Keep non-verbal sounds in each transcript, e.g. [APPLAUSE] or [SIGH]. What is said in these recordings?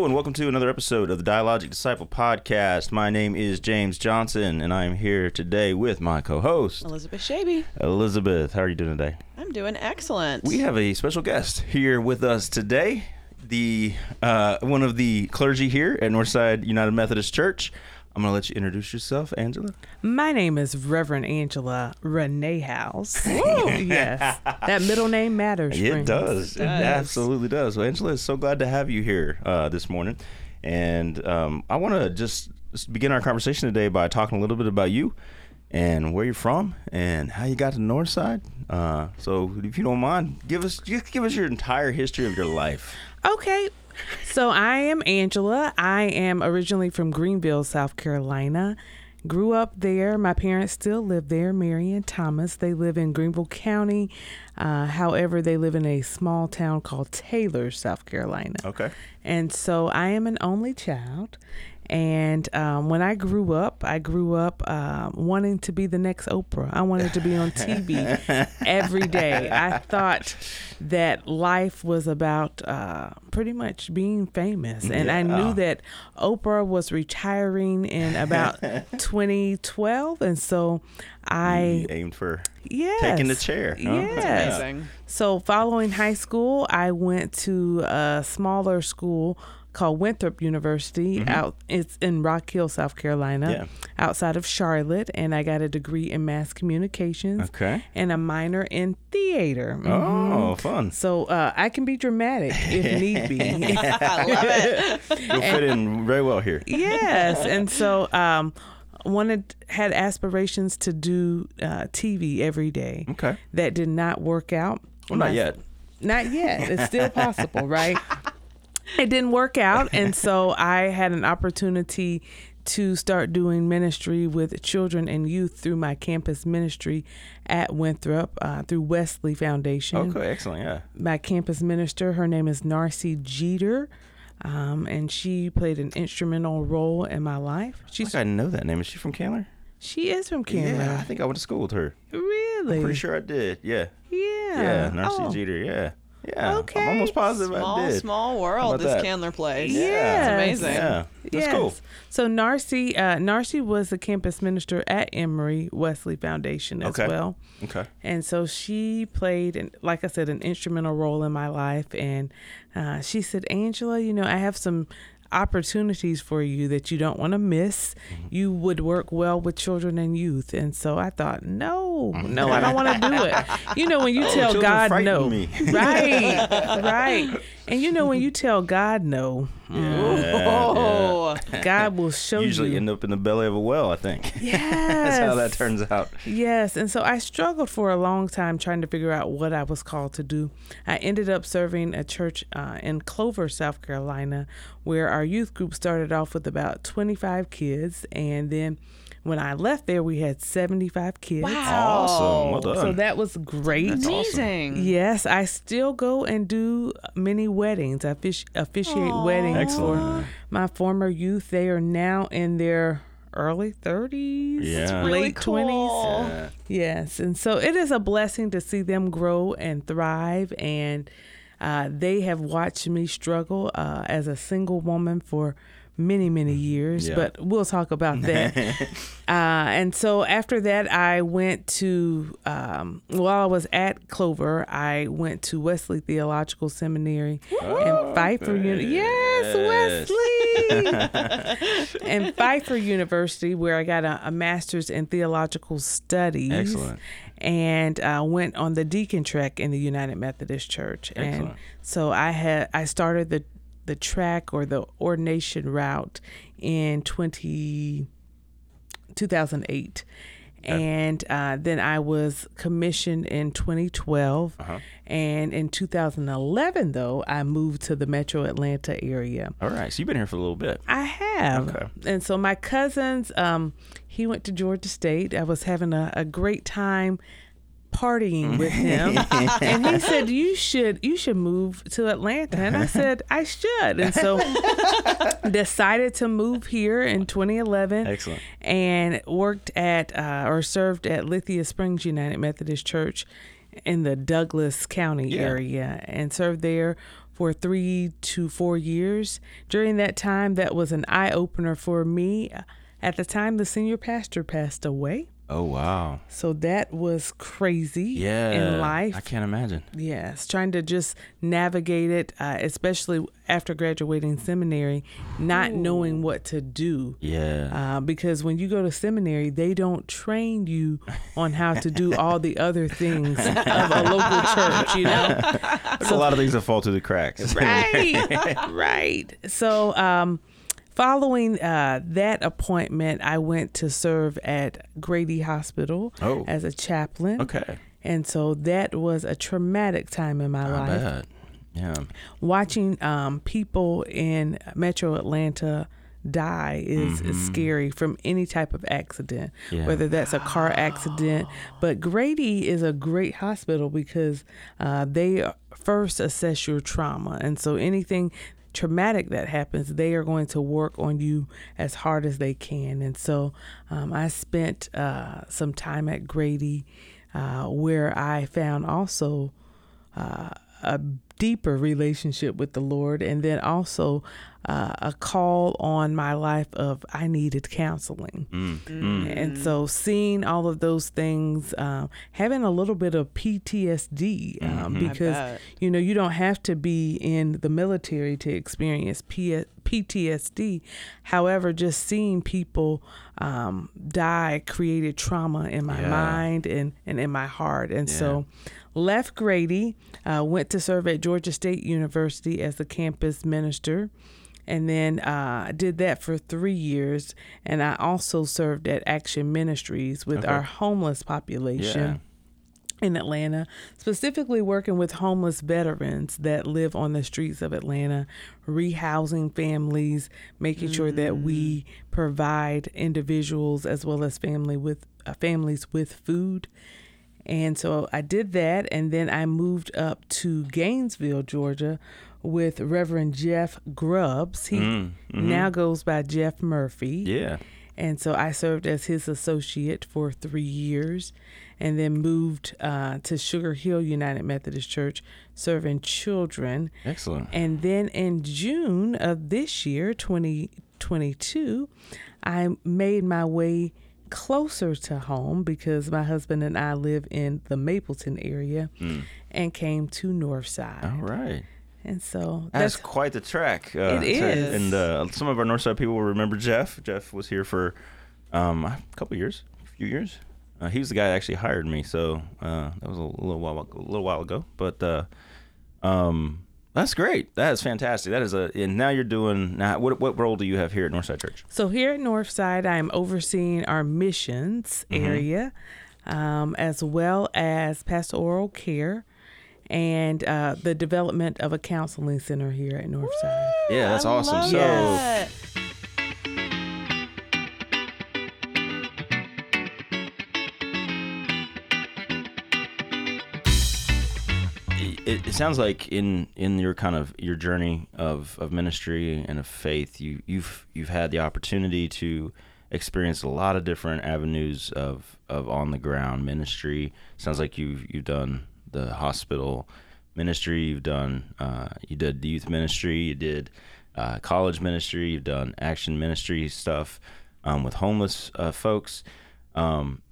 Hello and welcome to another episode of the Dialogic Disciple podcast. My name is James Johnson and I am here today with my co-host Elizabeth Shaby. Elizabeth. How are you doing today? I'm doing excellent. We have a special guest here with us today. The uh, one of the clergy here at Northside United Methodist Church. I'm gonna let you introduce yourself, Angela. My name is Reverend Angela Renee House. [LAUGHS] yes, that middle name matters. It friends. does. It absolutely does. Well, Angela, so glad to have you here uh, this morning. And um, I want to just begin our conversation today by talking a little bit about you and where you're from and how you got to the Northside. Uh, so, if you don't mind, give us just give us your entire history of your life. Okay. So I am Angela. I am originally from Greenville, South Carolina. Grew up there. My parents still live there, Mary and Thomas. They live in Greenville County. Uh, however, they live in a small town called Taylor, South Carolina. Okay. And so I am an only child. And um, when I grew up, I grew up uh, wanting to be the next Oprah. I wanted to be on TV [LAUGHS] every day. I thought that life was about uh, pretty much being famous. And I knew Yeah. that Oprah was retiring in about [LAUGHS] 2012. And so I, You aimed for yes. taking the chair. huh? Yes. So, following high school, I went to a smaller school called Winthrop University out it's in Rock Hill, South Carolina, Mm-hmm. Yeah. outside of Charlotte, and I got a degree in mass communications Okay. and a minor in theater. Mhm. Oh, fun. So uh, I can be dramatic if [LAUGHS] need be. [LAUGHS] I love it. You'll fit in very well here. yes, and so [LAUGHS] um, wanted had aspirations to do uh, TV every day. Okay. That did not work out. Well, not My- yet. Not yet. It's still possible, right? It didn't work out, and so I had an opportunity to start doing ministry with children and youth through my campus ministry at Winthrop uh, through Wesley Foundation. Okay, excellent. Yeah. My campus minister, her name is Narcy Jeter, um, and she played an instrumental role in my life. I She's think I know that name. Is she from Candler? she is from Candler. Yeah, I think I went to school with her. Really? Pretty sure I did. Yeah. Yeah. Yeah, Narcy Oh, Jeter. Yeah. Yeah. Okay. I'm almost positive Small, I did. small world, this that? Candler place. Yes. It's amazing. Yeah. That's yes. cool. So Narcy, uh, Narcy was the campus minister at Emory Wesley Foundation as Okay. well, Okay. and so she played, an, like I said, an instrumental role in my life. And uh, she said, "Angela, you know, I have some." Opportunities for you that you don't want to miss. Mm-hmm. you would work well with children and youth and so i thought no no i don't want to do it. You know when you tell god no. me. right right [LAUGHS] and you know when you tell god no [LAUGHS] Oh, [LAUGHS] god will show you. Usually you end up in the belly of a well, I think. Yes. [LAUGHS] That's how that turns out. Yes. And so I struggled for a long time trying to figure out what I was called to do. I ended up serving a church uh, in Clover, South Carolina, where our youth group started off with about 25 kids. And then when I left there, we had 75 kids. Wow. Awesome. Well done. So that was great. That's awesome. Yes, I still go and do many weddings. I fish, officiate weddings Excellent. for my former youth. They are now in their early 30s, Yeah. Really late cool. 20s. Yeah. Yes, and so it is a blessing to see them grow and thrive, and uh, they have watched me struggle uh, as a single woman for many, many years. Yeah. But we'll talk about [LAUGHS] that. uh, and so after that, I went to um, while I was at Clover, I went to Wesley Theological Seminary and Pfeiffer Uni- Yes, Wesley. and Pfeiffer University, where I got a, a master's in theological studies. Excellent. And uh, went on the deacon track in the United Methodist Church. And Excellent. so I had I started the the track or the ordination route in 20, 2008. And uh, then I was commissioned in 2012. Uh-huh. And in 2011, though, I moved to the metro Atlanta area. All right. So you've been here for a little bit. I have. Okay. And so my cousins, um, he went to Georgia State. I was having a, a great time partying with him. [LAUGHS] and he said, You should you should move to Atlanta. And I said, I should. And so [LAUGHS] decided to move here in 2011 Excellent. and worked at uh, or served at Lithia Springs United Methodist Church in the Douglas County Yeah. area and served there for three to four years. During that time, that was an eye opener for me. At the time, the senior pastor passed away. Oh wow. So that was crazy Yeah. in life. I can't imagine. Yes, trying to just navigate it, uh, especially after graduating seminary, not knowing what to do. Yeah. Uh, because when you go to seminary, they don't train you on how to do all the other things of a local church, you know? [LAUGHS] There's a lot of things that fall through the cracks. Right, right. So, um, following uh, that appointment, I went to serve at Grady Hospital Oh. as a chaplain. Okay. And so that was a traumatic time in my I life. bet. Yeah. watching um, people in metro atlanta die is, is scary from any type of accident Yeah. whether that's a car accident but grady is a great hospital because uh, they first assess your trauma and so anything traumatic that happens they are going to work on you as hard as they can. And so um, i spent uh, some time at grady uh, where i found also uh, a deeper relationship with the Lord, and then also uh, a call on my life of I needed counseling. And so, seeing all of those things, um, having a little bit of PTSD, um, because you know you don't have to be in the military to experience P- PTSD. However, just seeing people um, die created trauma in my Yeah. mind and, and in my heart, and so left Grady, uh, went to serve at Georgia State University as a campus minister, and then uh, did that for three years. And I also served at Action Ministries with Okay. our homeless population. In Atlanta, specifically working with homeless veterans that live on the streets of Atlanta, rehousing families, making sure that we provide individuals as well as family with uh, families with food. And so I did that, and then I moved up to Gainesville, Georgia, with Reverend Jeff Grubbs. He now goes by Jeff Murphy. Yeah. And so I served as his associate for three years and then moved uh, to Sugar Hill United Methodist Church serving children. Excellent. And then in June of this year, 2022, I made my way closer to home because my husband and I live in the Mableton area and came to Northside. All right. And so. That's that's quite the track. Uh, It to- And uh, some of our Northside people will remember Jeff. Jeff was here for um, a couple years, a few years. Uh, he was the guy that actually hired me, so uh, that was a little while, a little while ago. But uh, um, that's great. That is fantastic. That is a. And now you're doing. Now, what what role do you have here at Northside Church? So here at Northside, I'm overseeing our missions Mm-hmm. area, um, as well as pastoral care and uh, the development of a counseling center here at Northside. Yeah, that's I awesome. love So. that. It, it sounds like in in your kind of your journey of, of ministry and of faith you you've you've had the opportunity to experience a lot of different avenues of of on the ground ministry. Sounds like you've you've done the hospital ministry you've done uh, you did youth ministry you did uh, college ministry you've done action ministry stuff um, with homeless uh, folks. Um,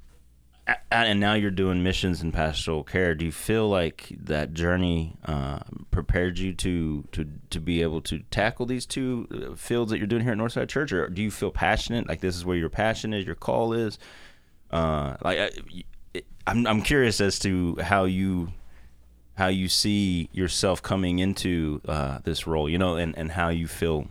and now you're doing missions and pastoral care. Do you feel like that journey uh, prepared you to, to to be able to tackle these two uh, fields that you're doing here at Northside Church, or do you feel passionate? Like this is where your passion is, your call is. Uh, like I, I'm I'm curious as to how you how you see yourself coming into uh, this role, you know, and, and how you feel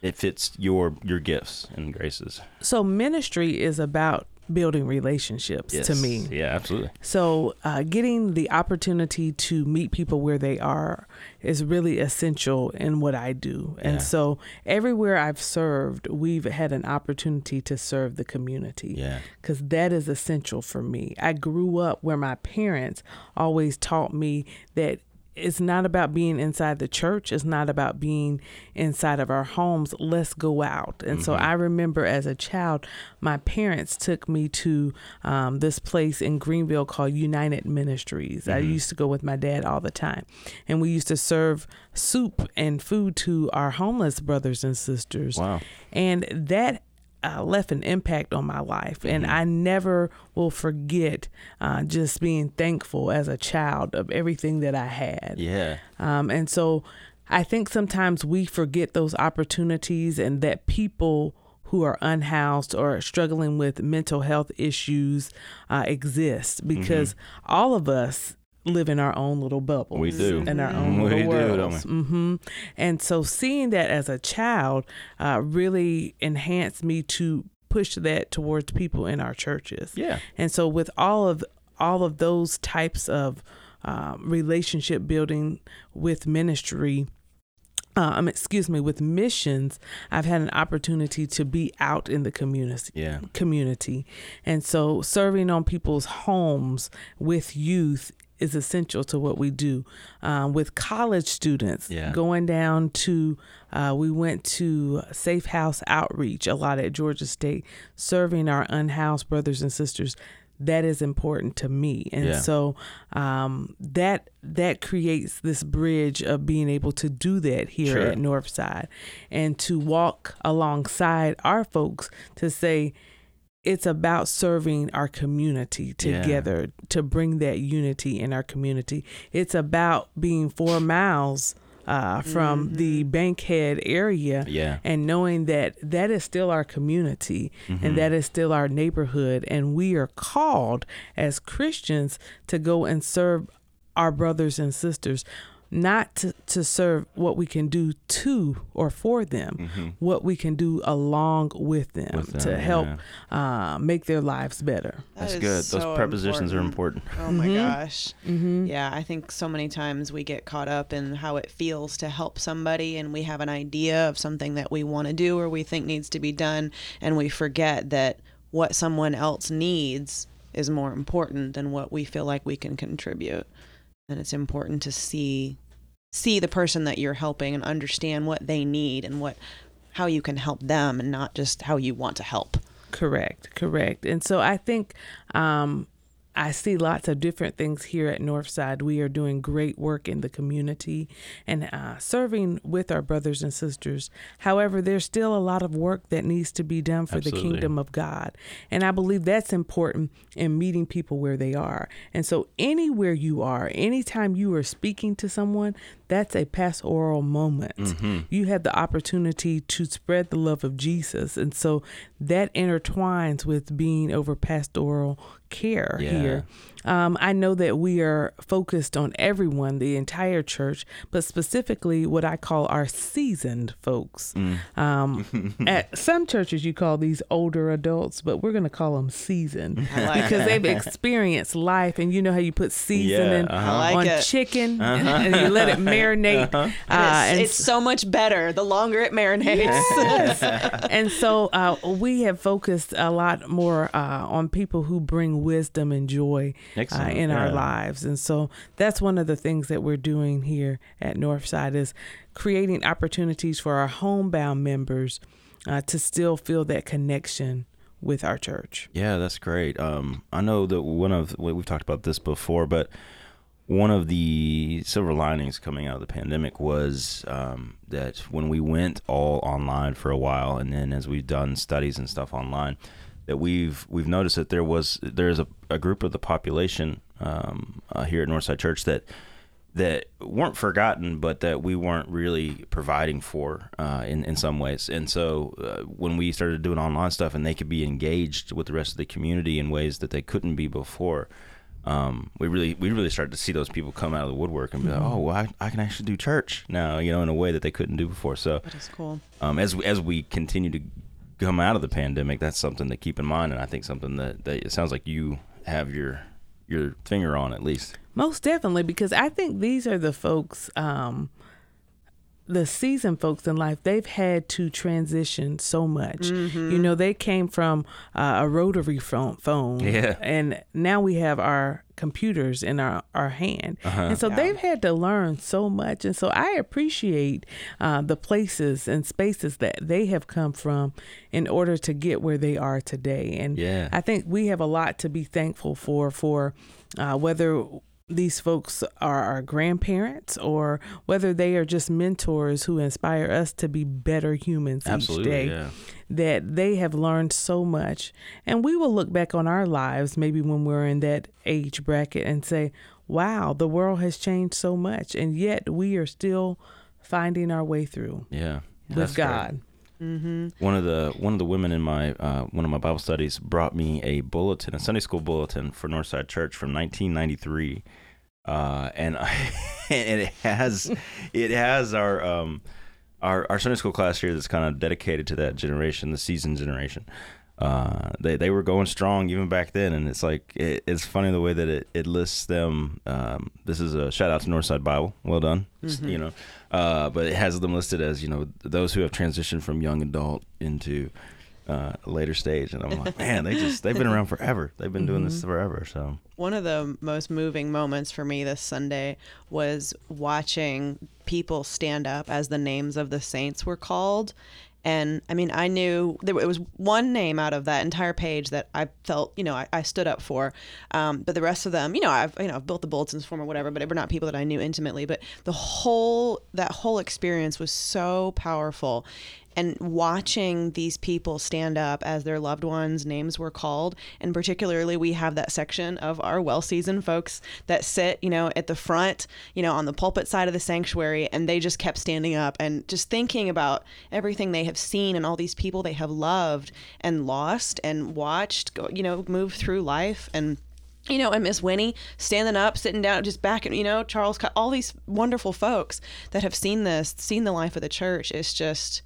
it fits your your gifts and graces. So ministry is about building relationships to me. yeah, absolutely. So, uh, getting the opportunity to meet people where they are is really essential in what I do. Yeah. And so, everywhere I've served, we've had an opportunity to serve the community. Yeah. Because that is essential for me. I grew up where my parents always taught me that it's not about being inside the church. It's not about being inside of our homes. Let's go out. And so I remember as a child, my parents took me to um, this place in Greenville called United Ministries. I used to go with my dad all the time. And we used to serve soup and food to our homeless brothers and sisters. Wow. And that uh, left an impact on my life. And I never will forget uh, just being thankful as a child of everything that I had. Yeah. Um, and so I think sometimes we forget those opportunities and that people who are unhoused or struggling with mental health issues uh, exist because all of us live in our own little bubbles. We do. In our own We little worlds. hmm And so seeing that as a child uh, really enhanced me to push that towards people in our churches. Yeah. And so with all of all of those types of um, relationship building with ministry, um, excuse me, with missions, I've had an opportunity to be out in the community. Yeah. Community, and so serving on people's homes with youth is essential to what we do. Um, with college students, Yeah. going down to, uh, we went to Safe House Outreach a lot at Georgia State, serving our unhoused brothers and sisters. That is important to me, and Yeah. so um, that that creates this bridge of being able to do that here Sure. at Northside, and to walk alongside our folks to say it's about serving our community Yeah. together to bring that unity in our community. It's about being four miles uh, from the Bankhead area Yeah. and knowing that that is still our community and that is still our neighborhood and we are called as Christians to go and serve our brothers and sisters not to, to serve what we can do to or for them mm-hmm. what we can do along with them, With them, to help uh, make their lives better That That's is good. Those so prepositions are important. Oh my mm-hmm. gosh. Mm-hmm. Yeah, I think so many times we get caught up in how it feels to help somebody and we have an idea of something that we want to do or we think needs to be done and we forget that what someone else needs is more important than what we feel like we can contribute. And it's important to see see the person that you're helping and understand what they need and what how you can help them and not just how you want to help. Correct, correct. And so I think um, I see lots of different things here at Northside. We are doing great work in the community and uh, serving with our brothers and sisters. However, there's still a lot of work that needs to be done for Absolutely. the kingdom of God. And I believe that's important in meeting people where they are. And so, anywhere you are, anytime you are speaking to someone, that's a pastoral moment. You have the opportunity to spread the love of Jesus. And so that intertwines with being over pastoral care Yeah. here. Um, I know that we are focused on everyone, the entire church, but specifically what I call our seasoned folks. Um, [LAUGHS] at some churches, you call these older adults, but we're going to call them seasoned like [LAUGHS] because they've experienced life. And you know how you put seasoning uh-huh. I like on chicken [LAUGHS] and you let it marinate. Uh, it's, and it's so much better the longer it marinates. Yes. [LAUGHS] [LAUGHS] and so uh, we have focused a lot more uh, on people who bring wisdom and joy uh, Excellent, in our lives and so that's one of the things that we're doing here at northside is creating opportunities for our homebound members uh, to still feel that connection with our church Yeah, that's great. Um, I know that one of we've talked about this before, but one of the silver linings coming out of the pandemic was um, that when we went all online for a while, and then as we've done studies and stuff online, that we've we've noticed that there was there's a, a group of the population um, uh, here at Northside Church that that weren't forgotten, but that we weren't really providing for uh, in in some ways. And so uh, when we started doing online stuff, and they could be engaged with the rest of the community in ways that they couldn't be before, um, we really we really started to see those people come out of the woodwork and be like, oh, well, I, I can actually do church now, you know, in a way that they couldn't do before. So that is cool. um, as as we continue to come out of the pandemic, that's something to keep in mind, and I think something that, that it sounds like you have your your finger on at least. Most definitely, because I think these are the folks. Um, the seasoned folks in life, they've had to transition so much. You know, they came from uh, a rotary phone, phone Yeah. and now we have our computers in our, our hand. And so they've had to learn so much. And so I appreciate uh, the places and spaces that they have come from in order to get where they are today. And Yeah. I think we have a lot to be thankful for, for uh, whether these folks are our grandparents or whether they are just mentors who inspire us to be better humans Absolutely, each day yeah. that they have learned so much and we will look back on our lives maybe when we're in that age bracket and say wow the world has changed so much and yet we are still finding our way through Yeah. with That's great. God One of the one of the women in my uh, one of my Bible studies brought me a bulletin, a Sunday school bulletin for Northside Church from 1993, uh, and I, [LAUGHS] and it has it has our um our our Sunday school class here that's kind of dedicated to that generation, the season generation. Uh, they they were going strong even back then, and it's like it, it's funny the way that it, it lists them. Um, this is a shout out to Northside Bible, well done, you know. Uh, but it has them listed as you know those who have transitioned from young adult into uh, a later stage, and I'm like, [LAUGHS] man, they just they've been around forever. They've been doing this forever. So One of the most moving moments for me this Sunday was watching people stand up as the names of the saints were called. And I mean, I knew there was one name out of that entire page that I felt, you know, I, I stood up for. Um, but the rest of them, you know, I've, you know, I've built the bulletins for or whatever, but they were not people that I knew intimately. But the whole, that whole experience was so powerful and watching these people stand up as their loved ones' names were called, and particularly we have that section of our well-seasoned folks that sit, you know, at the front, you know, on the pulpit side of the sanctuary, and they just kept standing up and just thinking about everything they have seen and all these people they have loved and lost and watched, you know, move through life and you know, and Miss Winnie standing up, sitting down, just back, you know, Charles, all these wonderful folks that have seen this, seen the life of the church. It's just,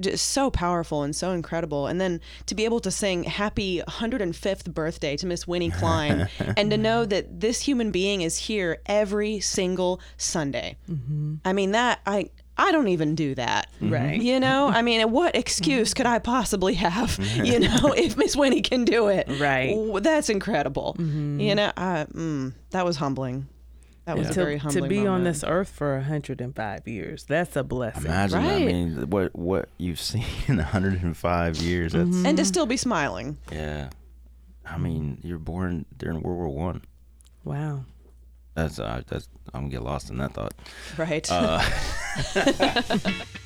just so powerful and so incredible. And then to be able to sing happy 105th birthday to Miss Winnie Klein [LAUGHS] and to know that this human being is here every single Sunday. Mm-hmm. I mean, that, I, I don't even do that. Mm-hmm. Right. You know, I mean, what excuse could I possibly have, mm-hmm. you know, if Miss Winnie can do it? Right. That's incredible. You know, I, mm, that was humbling. That was a to, very to humbling be on this earth for 105 years that's a blessing imagine, I mean, what what you've [LAUGHS] seen in 105 years. That's and to still be smiling. yeah. I mean, you're born during World War One. wow That's uh, that's I'm gonna get lost in that thought. Right. Uh, [LAUGHS] [LAUGHS]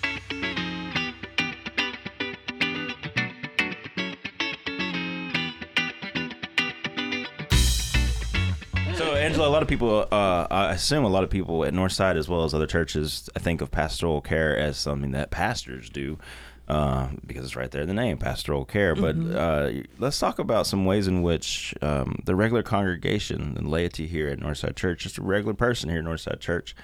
A lot of people, uh, I assume a lot of people at Northside as well as other churches, I think of pastoral care as something that pastors do uh, because it's right there in the name, pastoral care. But uh, let's talk about some ways in which um, the regular congregation and laity here at Northside Church, just a regular person here at Northside Church,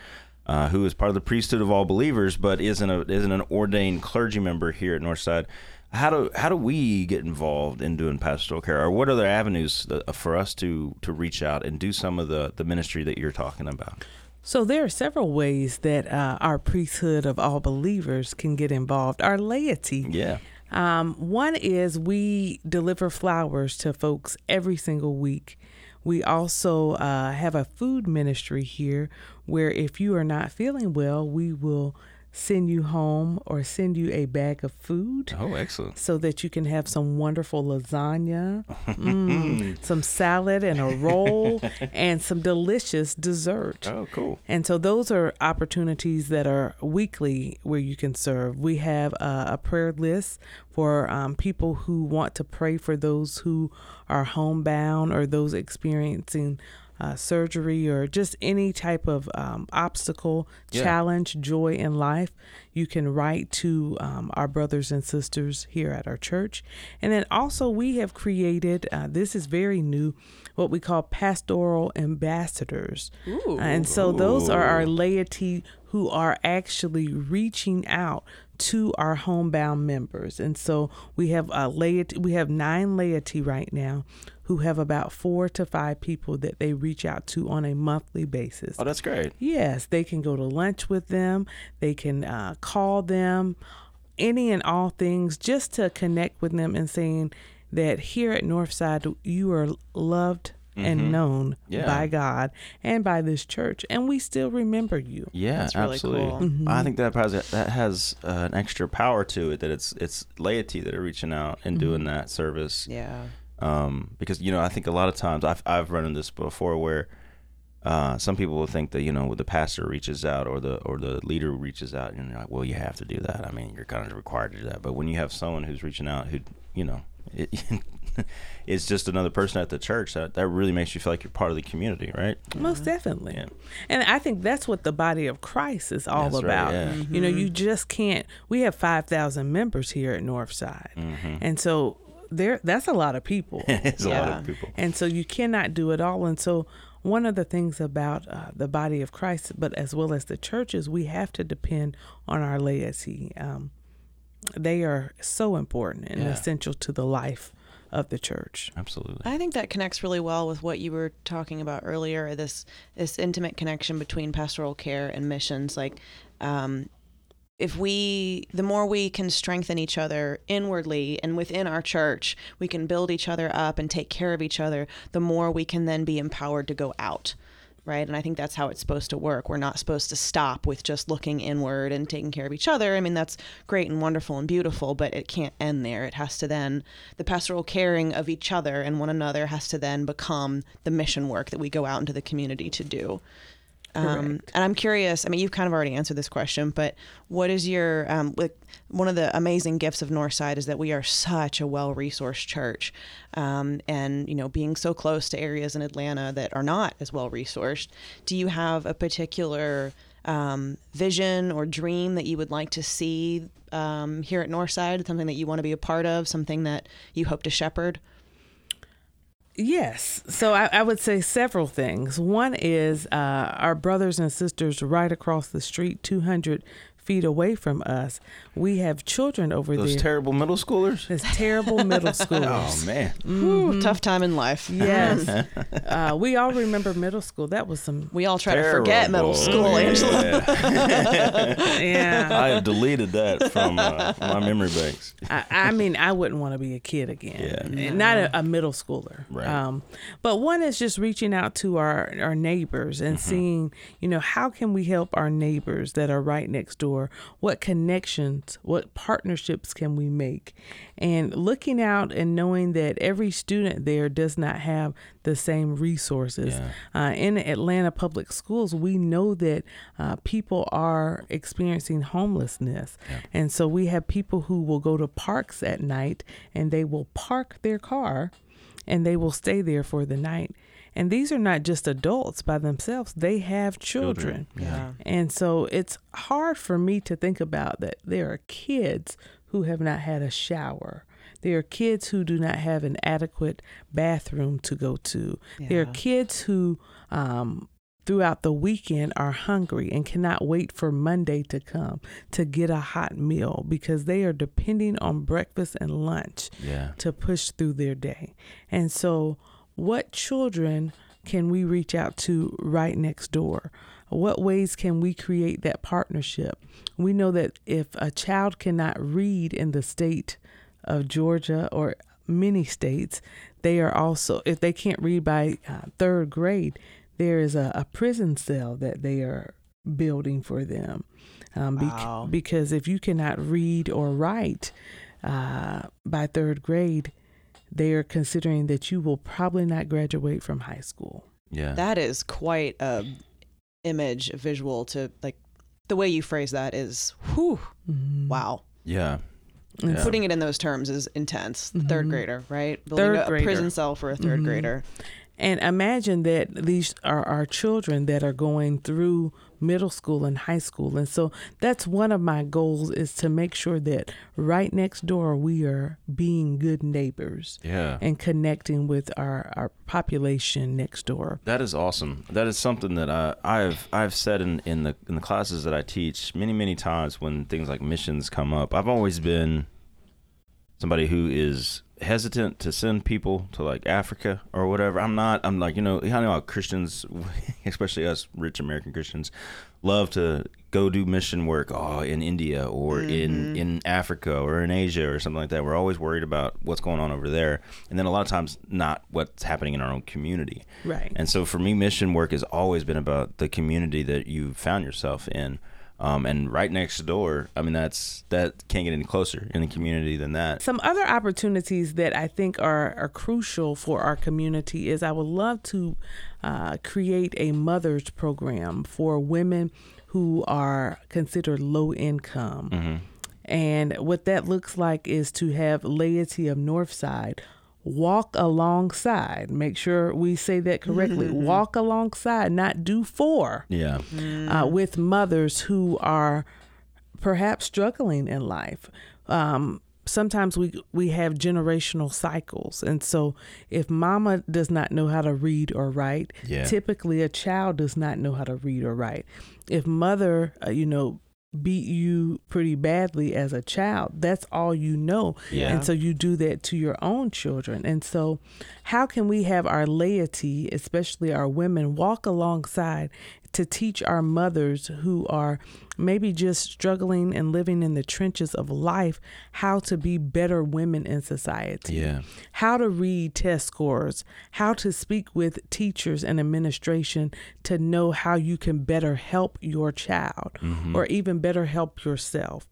uh, who is part of the priesthood of all believers, but isn't a, isn't an ordained clergy member here at Northside. How do how do we get involved in doing pastoral care, or what other avenues for us to to reach out and do some of the the ministry that you're talking about? So there are several ways that uh, our priesthood of all believers can get involved. Our laity. Yeah, Um, one is we deliver flowers to folks every single week. We also uh, have a food ministry here where if you are not feeling well, we will send you home or send you a bag of food Oh, excellent. so that you can have some wonderful lasagna, [LAUGHS] mm, some salad and a roll, [LAUGHS] and some delicious dessert. Oh, cool. And so those are opportunities that are weekly where you can serve. We have a, a prayer list for um, people who want to pray for those who are homebound or those experiencing uh, surgery or just any type of um, obstacle, Yeah. challenge, joy in life. You can write to um, our brothers and sisters here at our church. And then also, we have created uh, this is very new what we call pastoral ambassadors. Ooh. And so those are our laity who are actually reaching out to our homebound members. And so we have a laity we have nine laity right now who have about four to five people that they reach out to on a monthly basis. Oh, that's great. Yes, they can go to lunch with them, they can uh, call them, any and all things just to connect with them and saying that here at Northside, you are loved and known Mm-hmm. Yeah. by God and by this church, and we still remember you. Yeah, That's really absolutely. cool. Mm-hmm. I think that has that has uh, an extra power to it that it's it's laity that are reaching out and Mm-hmm. doing that service. Yeah. Um, because you know I think a lot of times I've I've run into this before where uh, some people will think that you know the pastor reaches out or the or the leader reaches out and you're like well you have to do that. I mean you're kind of required to do that. But when you have someone who's reaching out who you know it, [LAUGHS] it's just another person at the church that that really makes you feel like you're part of the community, right? Most definitely. Yeah. And I think that's what the body of Christ is all That's right, about. yeah. You know, you just can't we have 5,000 members here at Northside. And so there that's a lot of people. [LAUGHS] it's a lot of people. And so you cannot do it all. And so one of the things about uh, the body of Christ, but as well as the churches, we have to depend on our laity. Um, they are so important and Yeah. essential to the life of the church. Absolutely. I think that connects really well with what you were talking about earlier. This this intimate connection between pastoral care and missions. Like, um, if we, the more we can strengthen each other inwardly and within our church, we can build each other up and take care of each other. The more we can then be empowered to go out. Right. And I think that's how it's supposed to work. We're not supposed to stop with just looking inward and taking care of each other. I mean, that's great and wonderful and beautiful, but it can't end there. It has to then, the pastoral caring of each other and one another has to then become the mission work that we go out into the community to do. Um, and I'm curious. I mean, you've kind of already answered this question, but what is your um, like one of the amazing gifts of Northside is that we are such a well-resourced church, um, and you know, being so close to areas in Atlanta that are not as well-resourced. Do you have a particular um, vision or dream that you would like to see um, here at Northside? Something that you want to be a part of? Something that you hope to shepherd? Yes. So I, I would say several things. One is uh, our brothers and sisters right across the street, 200 feet away from us. We have children over Those there. Those terrible middle schoolers. There's terrible middle schoolers. Oh schoolers. man. Ooh, tough time in life. Yes. [LAUGHS] uh, we all remember middle school. That was some, We all try to forget middle Terrible. school, Angela. Yeah. [LAUGHS] [LAUGHS] yeah. I have deleted that from uh, my memory banks. I, I mean, I wouldn't want to be a kid again. Yeah. Not a, a middle schooler. Right. Um, but one is just reaching out to our, our neighbors and seeing, you know, how can we help our neighbors that are right next door? What connections, what partnerships can we make? And looking out and knowing that every student there does not have the same resources. Uh, in Atlanta public schools, we know that uh, people are experiencing homelessness. And so we have people who will go to parks at night and they will park their car and they will stay there for the night. And these are not just adults by themselves, they have children. Yeah. And so it's hard for me to think about that there are kids who have not had a shower. There are kids who do not have an adequate bathroom to go to. There are kids who, um, throughout the weekend, are hungry and cannot wait for Monday to come to get a hot meal because they are depending on breakfast and lunch Yeah. to push through their day. And so, what children can we reach out to right next door? What ways can we create that partnership? We know that if a child cannot read in the state of Georgia or many states, they are also, if they can't read by uh, third grade, there is a, a prison cell that they are building for them. Um, bec- Wow. because if you cannot read or write uh, by third grade, they are considering that you will probably not graduate from high school. Yeah. That is quite a image, a visual to like the way you phrase that is whew, Mhm. wow. yeah. Yeah. Putting it in those terms is intense. Third Mhm. grader, right? Building Third a, a grader. prison cell for a 3rd Mhm. grader. And imagine that these are our children that are going through middle school and high school. And so that's one of my goals is to make sure that right next door we are being good neighbors Yeah. and connecting with our, our population next door. That is awesome. That is something that I, I've I've said in, in the in the classes that I teach many many times when things like missions come up. I've always been somebody who is hesitant to send people to like Africa or whatever. I'm not. I'm like you know. I know how Christians, [LAUGHS] especially us rich American Christians, love to go do mission work oh, in India or in mm-hmm. in Africa or in Asia or something like that. We're always worried about what's going on over there, and then a lot of times not what's happening in our own community. Right. And so for me, mission work has always been about the community that you found yourself in. Um, and right next door, I mean, that's that can't get any closer in the community than that. Some other opportunities that I think are, are crucial for our community is I would love to uh, create a mother's program for women who are considered low income. And what that looks like is to have laity of Northside walk alongside, make sure we say that correctly, walk alongside, not do for Yeah. uh, with mothers who are perhaps struggling in life. Um, sometimes we we have generational cycles, and so if mama does not know how to read or write, Yeah. typically a child does not know how to read or write. If mother, uh, you know. Beat you pretty badly as a child. That's all you know. Yeah. And so you do that to your own children. And so, how can we have our laity, especially our women, walk alongside to teach our mothers who are maybe just struggling and living in the trenches of life how to be better women in society? Yeah. How to read test scores, how to speak with teachers and administration to know how you can better help your child or even better help yourself.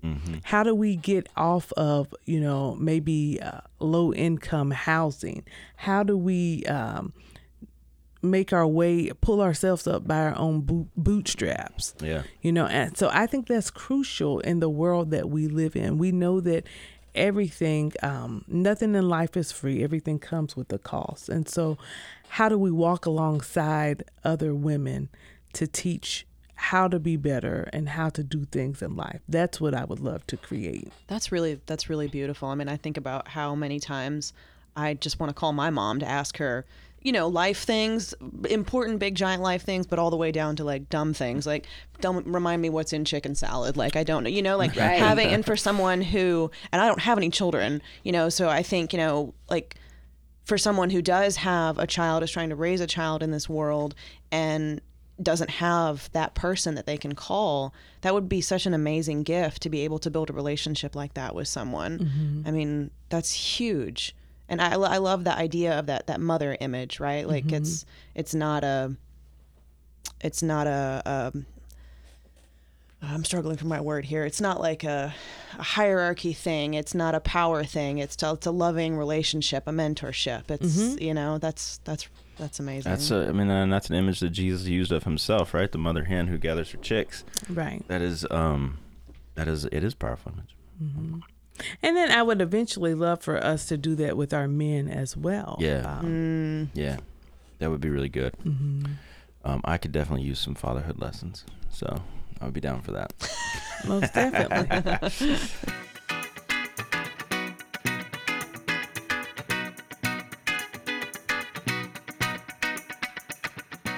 How do we get off of, you know, maybe uh, low income housing? How do we um, make our way, pull ourselves up by our own boot, bootstraps? Yeah. You know, and so I think that's crucial in the world that we live in. We know that everything, um, nothing in life is free, everything comes with a cost. And so, how do we walk alongside other women to teach how to be better and how to do things in life? That's what I would love to create. That's really that's really beautiful. I mean, I think about how many times I just want to call my mom to ask her, you know, life things, important big giant life things, but all the way down to like dumb things, like don't remind me what's in chicken salad. Like I don't know, you know, like having and for someone who and I don't have any children, you know, so I think, you know, like for someone who does have a child is trying to raise a child in this world and doesn't have that person that they can call that would be such an amazing gift to be able to build a relationship like that with someone. Mm-hmm. I mean that's huge and I, I love the idea of that that mother image right like it's it's not a it's not a, um I'm struggling for my word here. It's not like a, a hierarchy thing. It's not a power thing. It's it's a loving relationship, a mentorship. It's you know that's that's that's amazing. That's a, I mean, and that's an image that Jesus used of himself, right? The mother hen who gathers her chicks. Right. That is, um, that is, it is powerful image. And then I would eventually love for us to do that with our men as well. Yeah. Um, Yeah, that would be really good. Um, I could definitely use some fatherhood lessons, so I would be down for that. [LAUGHS] Most definitely. [LAUGHS]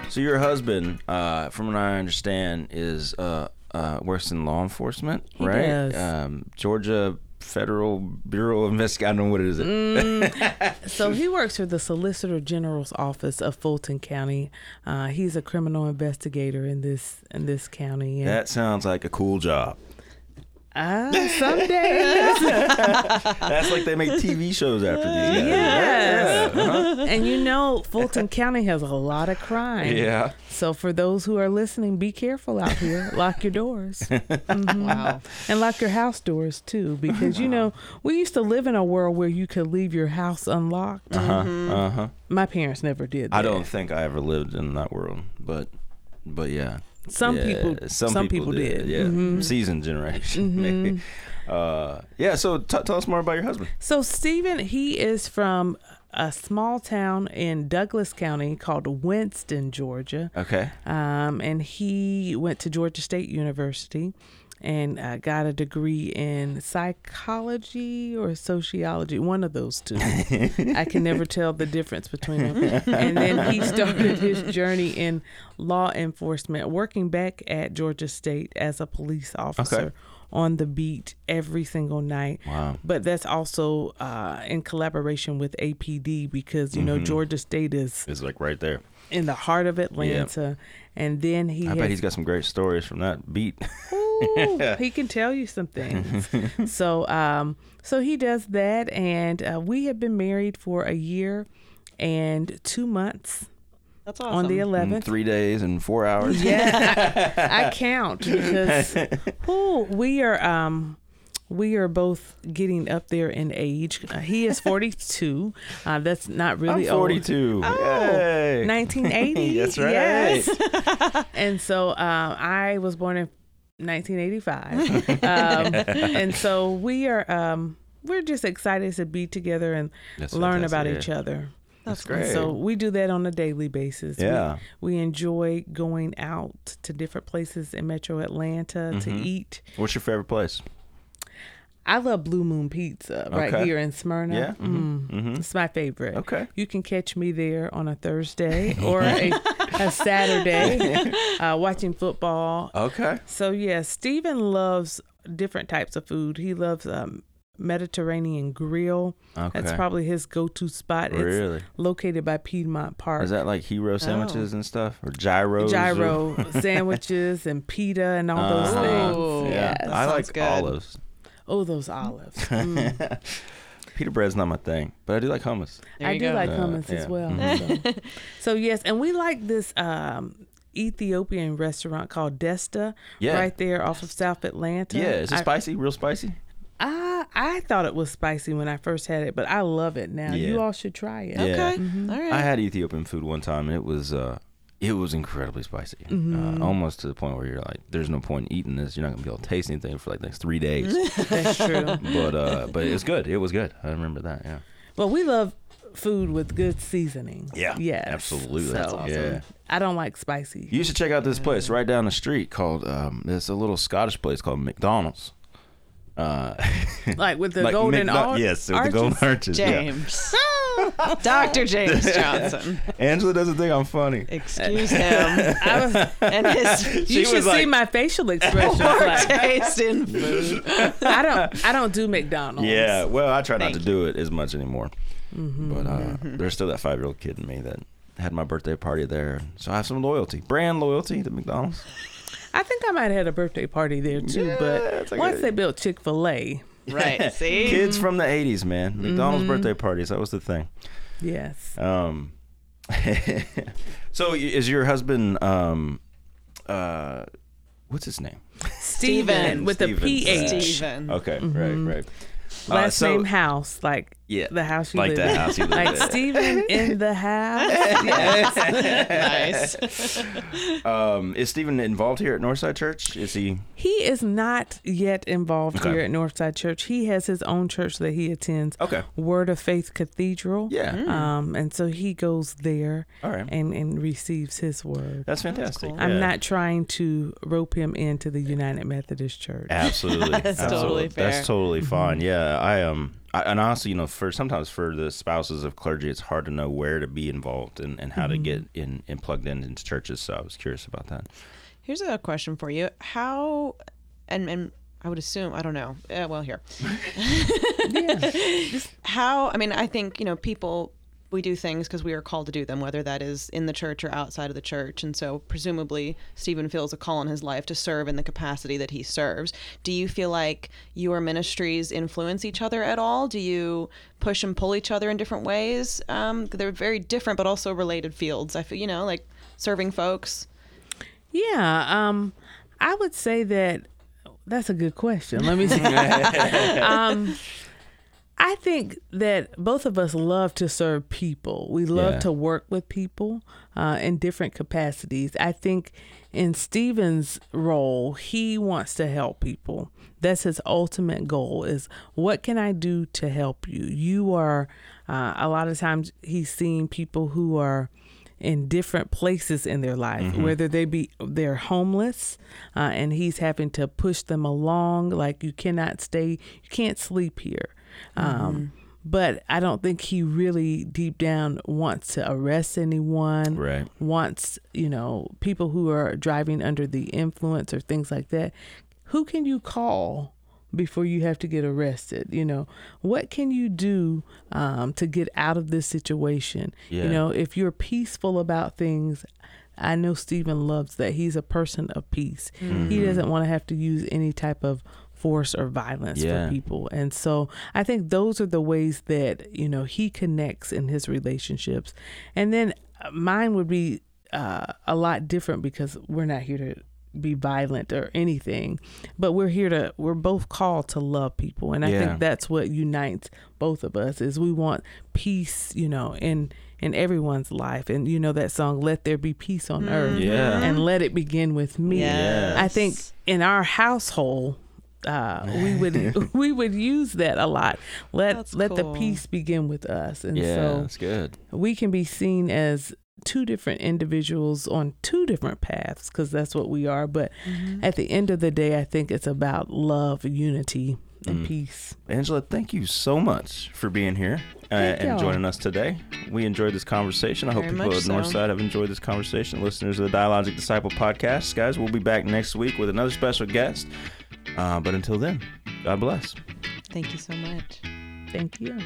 So your husband, uh, from what I understand, is uh, uh, works in law enforcement, He right? does. Um, Georgia Federal Bureau of Investigation. I don't know what it is. Mm. So he works for the Solicitor General's office of Fulton County. Uh, he's a criminal investigator in this in this county. That sounds like a cool job. Uh, some days, [LAUGHS] That's like they make TV shows after these guys. Yes. Yeah. Uh-huh. and you know, Fulton County has a lot of crime. Yeah. So for those who are listening, be careful out here. Lock your doors. [LAUGHS] Mhm. wow. And lock your house doors too, because you know we used to live in a world where you could leave your house unlocked. Uh huh. Uh huh. My parents never did. That. I don't think I ever lived in that world, but but yeah. Some Yeah, people. Some, people, did. Mm-hmm. Seasoned generation [LAUGHS] maybe. Uh, yeah. So t- tell us more about your husband. So Stephen, he is from a small town in Douglas County called Winston, Georgia. Okay. Um, and he went to Georgia State University and uh, got a degree in psychology or sociology, one of those two. [LAUGHS] I can never tell the difference between them. And then he [LAUGHS] started his journey in law enforcement, working back at Georgia State as a police officer. on the beat every single night. Wow. But that's also uh, in collaboration with APD because you know Mm-hmm. Georgia State is It's like right there. in the heart of Atlanta, and then he I has bet he's got some great stories from that beat. Ooh, [LAUGHS] he can tell you some things. so, um, so he does that, and uh, we have been married for a year and two months That's awesome. on the In 11th. three days and four hours. Yeah, I, [LAUGHS] I count because [LAUGHS] ooh, we are um we are both getting up there in age. Uh, he is 42. Uh, that's not really I'm 42. old. Yay. 1980. [LAUGHS] That's right. Yes. [LAUGHS] and so uh, I was born in 1985. [LAUGHS] um, and so we are um, we're just excited to be together and That's learn about each other. That's And great. So we do that on a daily basis. We- Yeah. We, enjoy going out to different places in Metro Atlanta to Mm-hmm. eat. What's your favorite place? I love Blue Moon Pizza right Okay. here in Smyrna. Yeah. Mm, Mhm. It's my favorite. Okay. You can catch me there on a Thursday [LAUGHS] or a, a Saturday [LAUGHS] uh, watching football. Okay. So, yeah, Steven loves different types of food. He loves um, Mediterranean grill. Okay. That's probably his go to spot. Really? It's located by Piedmont Park. Is that like hero sandwiches and stuff or gyros? or- gyro [LAUGHS] sandwiches and pita and all those Uh-huh. things. Ooh, Yeah. Yes. I like good. olives. Oh, those olives. Mm. [LAUGHS] Pita bread's not my thing, but I do like hummus. There I do go. like Uh, hummus yeah. as well. Mhm. So. so yes, and we like this um, Ethiopian restaurant called Desta, Yeah. right there off of South Atlanta. Yeah, is it I, spicy? Real spicy? I, I thought it was spicy when I first had it, but I love it now. Yeah. You all should try it. Yeah. Okay. Mm-hmm. All right. I had Ethiopian food one time, and it was uh, it was incredibly spicy, Mm-hmm. uh, almost to the point where you're like, "There's no point in eating this. You're not gonna be able to taste anything for like the next three days." [LAUGHS] That's true. but uh, but it was good. It was good. I remember that. Yeah. But we love food with good seasoning. Yeah, Yes. absolutely. So, That's awesome. Yeah. I don't like spicy. You should check out this place right down the street called um, there's a little Scottish place called McDonald's. Uh, [LAUGHS] Like with the like golden McDo- ar- yes, with arches. the golden arches. yeah. James. [LAUGHS] Dr. James Johnson. [LAUGHS] Angela doesn't think I'm funny. Excuse him. I was, And his She you should was see my facial expression. like, taste in food. I don't. I don't do McDonald's. Yeah, well, I try not Thank to do it as much anymore. Mm-hmm. But uh, there's still that five year old kid in me that had my birthday party there. So I have some loyalty, brand loyalty to McDonald's. I think I might have had a birthday party there too. Yeah, but it's like once a- they built Chick Fil A, Right. [LAUGHS] See? Kids from the 80s, man. Mm-hmm. McDonald's birthday parties, that was the thing. yes, Um, [LAUGHS] so is your husband, um, uh, what's his name? Steven with the Stevens. PH. Steven. Okay, right, right. Uh, Last so- name House, like Yeah, the house you like live the in. house you live like in. Steven in the house. [LAUGHS] Yes. nice. [LAUGHS] Um, is Stephen involved here at Northside Church? Is he? He is not yet involved Okay. here at Northside Church. He has his own church that he attends, Okay. Word of Faith Cathedral. Yeah. Um, and so he goes there All right. and, and receives his word. That's fantastic. cool. I'm Yeah. not trying to rope him into the United Methodist Church. Absolutely, That's absolutely. totally fair. That's totally fine. Yeah, I um, I, and honestly, you know, for sometimes for the spouses of clergy, it's hard to know where to be involved and, and how to get in and plugged in into churches. So I was curious about that. Here's a question for you. How, and, and I would assume, I don't know. Uh, well, here. [LAUGHS] [LAUGHS] How, I mean, I think, you know, people, we do things because we are called to do them, whether that is in the church or outside of the church. And so presumably Stephen feels a call in his life to serve in the capacity that he serves. Do you feel like your ministries influence each other at all? Do you push and pull each other in different ways? Um, they're very different, but also related fields. I feel, you know, like serving folks. Yeah, um, I would say that that's a good question. Let me [LAUGHS] see. [LAUGHS] um, I think that both of us love to serve people. We love Yeah. to work with people uh, in different capacities. I think in Stephen's role, he wants to help people. That's his ultimate goal is what can I do to help you? You are, uh, a lot of times he's seeing people who are in different places in their life, whether they be they're homeless, uh, and he's having to push them along. Like you cannot stay, you can't sleep here. Um, but I don't think he really deep down wants to arrest anyone. Right. Wants you know people who are driving under the influence or things like that. who can you call before you have to get arrested? You know, what can you do um, to get out of this situation? Yeah. You know, if you're peaceful about things, I know Stephen loves that. He's a person of peace. Mm-hmm. He doesn't want to have to use any type of force or violence Yeah. for people. And so I think those are the ways that, you know, he connects in his relationships. And then uh, mine would be uh, a lot different because we're not here to be violent or anything, but we're here to, we're both called to love people. And I Yeah. think that's what unites both of us is we want peace, you know, in, in everyone's life. And you know that song, Let There Be Peace on Earth. Yeah. And let it begin with me. Yes. I think in our household, uh, we would [LAUGHS] [LAUGHS] we would use that a lot. Let That's let the peace begin with us, and Yeah, so that's good. we can be seen as two different individuals on two different paths because that's what we are. But at the end of the day, I think it's about love, unity, and peace. Angela, thank you so much for being here uh, and joining us today. We enjoyed this conversation. I hope Very people much at Northside so. have enjoyed this conversation. Listeners of the Dialogic Disciple podcast, guys, we'll be back next week with another special guest. Uh, but until then, God bless. Thank you so much. Thank you.